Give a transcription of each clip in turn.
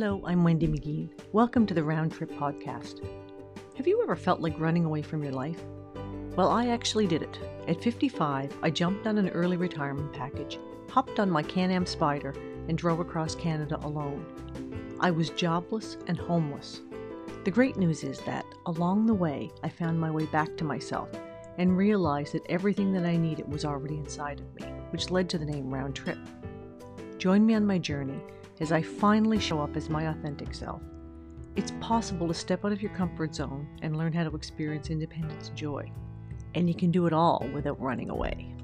Hello, I'm Wendy McGee. Welcome to the Round Trip Podcast. Have you ever felt like running away from your life? Well, I actually did it. At 55, I jumped on an early retirement package, hopped on my Can Am Spyder, and drove across Canada alone. I was jobless and homeless. The great news is that, along the way, I found my way back to myself and realized that everything that I needed was already inside of me, which led to the name Round Trip. Join me on my journey as I finally show up as my authentic self. It's possible to step out of your comfort zone and learn how to experience independence and joy. And you can do it all without running away.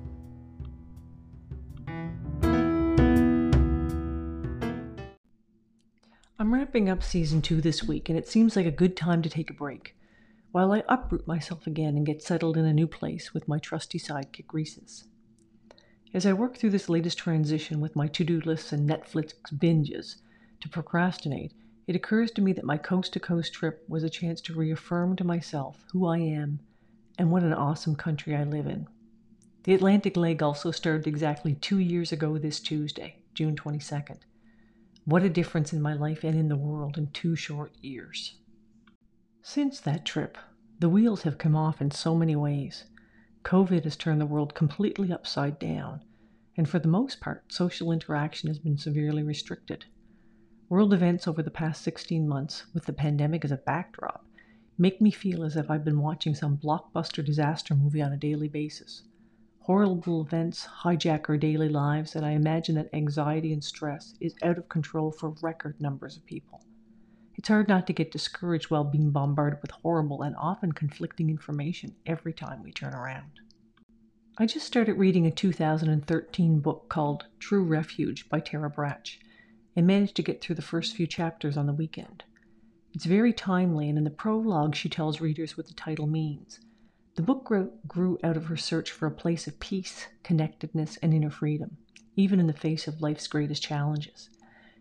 I'm wrapping up season two this week, and it seems like a good time to take a break while I uproot myself again and get settled in a new place with my trusty sidekick Reese's. As I work through this latest transition with my to do lists and Netflix binges to procrastinate, it occurs to me that my coast to coast trip was a chance to reaffirm to myself who I am and what an awesome country I live in. The Atlantic leg also started exactly two years ago this Tuesday, June 22nd. What a difference in my life and in the world in two short years. Since that trip, the wheels have come off in so many ways. COVID has turned the world completely upside down, and for the most part, social interaction has been severely restricted. World events over the past 16 months, with the pandemic as a backdrop, make me feel as if I've been watching some blockbuster disaster movie on a daily basis. Horrible events hijack our daily lives, and I imagine that anxiety and stress is out of control for record numbers of people. It's hard not to get discouraged while being bombarded with horrible and often conflicting information every time we turn around. I just started reading a 2013 book called True Refuge by Tara Brach and managed to get through the first few chapters on the weekend. It's very timely, and in the prologue, she tells readers what the title means. The book grew, out of her search for a place of peace, connectedness, and inner freedom, even in the face of life's greatest challenges.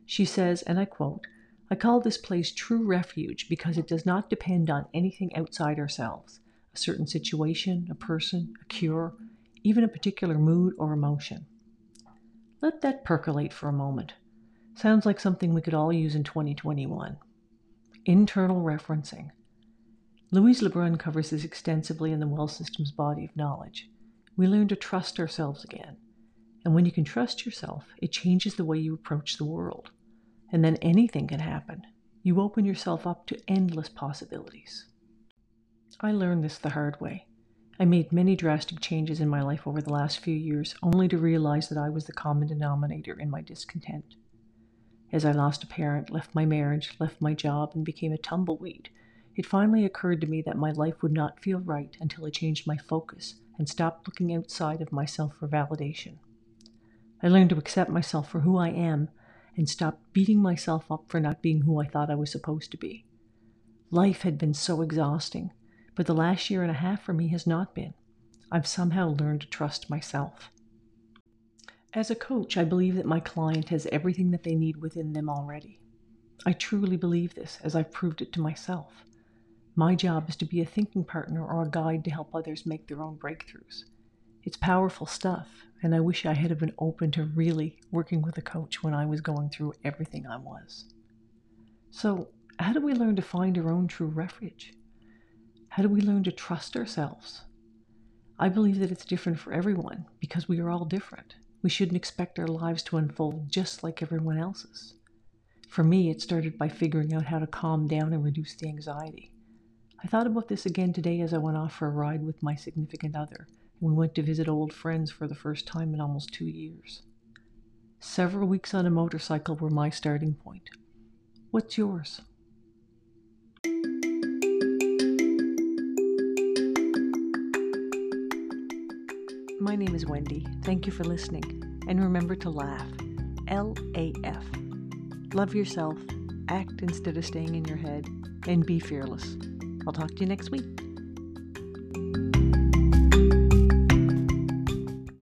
She says, and I quote, I call this place true refuge because it does not depend on anything outside ourselves a certain situation, a person, a cure, even a particular mood or emotion. Let that percolate for a moment. Sounds like something we could all use in 2021. Internal referencing. Louise Lebrun covers this extensively in the Well Systems body of knowledge. We learn to trust ourselves again. And when you can trust yourself, it changes the way you approach the world and then anything can happen. You open yourself up to endless possibilities. I learned this the hard way. I made many drastic changes in my life over the last few years, only to realize that I was the common denominator in my discontent. As I lost a parent, left my marriage, left my job, and became a tumbleweed, it finally occurred to me that my life would not feel right until I changed my focus and stopped looking outside of myself for validation. I learned to accept myself for who I am and stop beating myself up for not being who I thought I was supposed to be. Life had been so exhausting, but the last year and a half for me has not been. I've somehow learned to trust myself. As a coach, I believe that my client has everything that they need within them already. I truly believe this as I've proved it to myself. My job is to be a thinking partner or a guide to help others make their own breakthroughs. It's powerful stuff, and I wish I had been open to really working with a coach when I was going through everything I was. So, how do we learn to find our own true refuge? How do we learn to trust ourselves? I believe that it's different for everyone because we are all different. We shouldn't expect our lives to unfold just like everyone else's. For me, it started by figuring out how to calm down and reduce the anxiety. I thought about this again today as I went off for a ride with my significant other we went to visit old friends for the first time in almost two years. Several weeks on a motorcycle were my starting point. What's yours? My name is Wendy. Thank you for listening. And remember to laugh. L A F. Love yourself, act instead of staying in your head, and be fearless. I'll talk to you next week.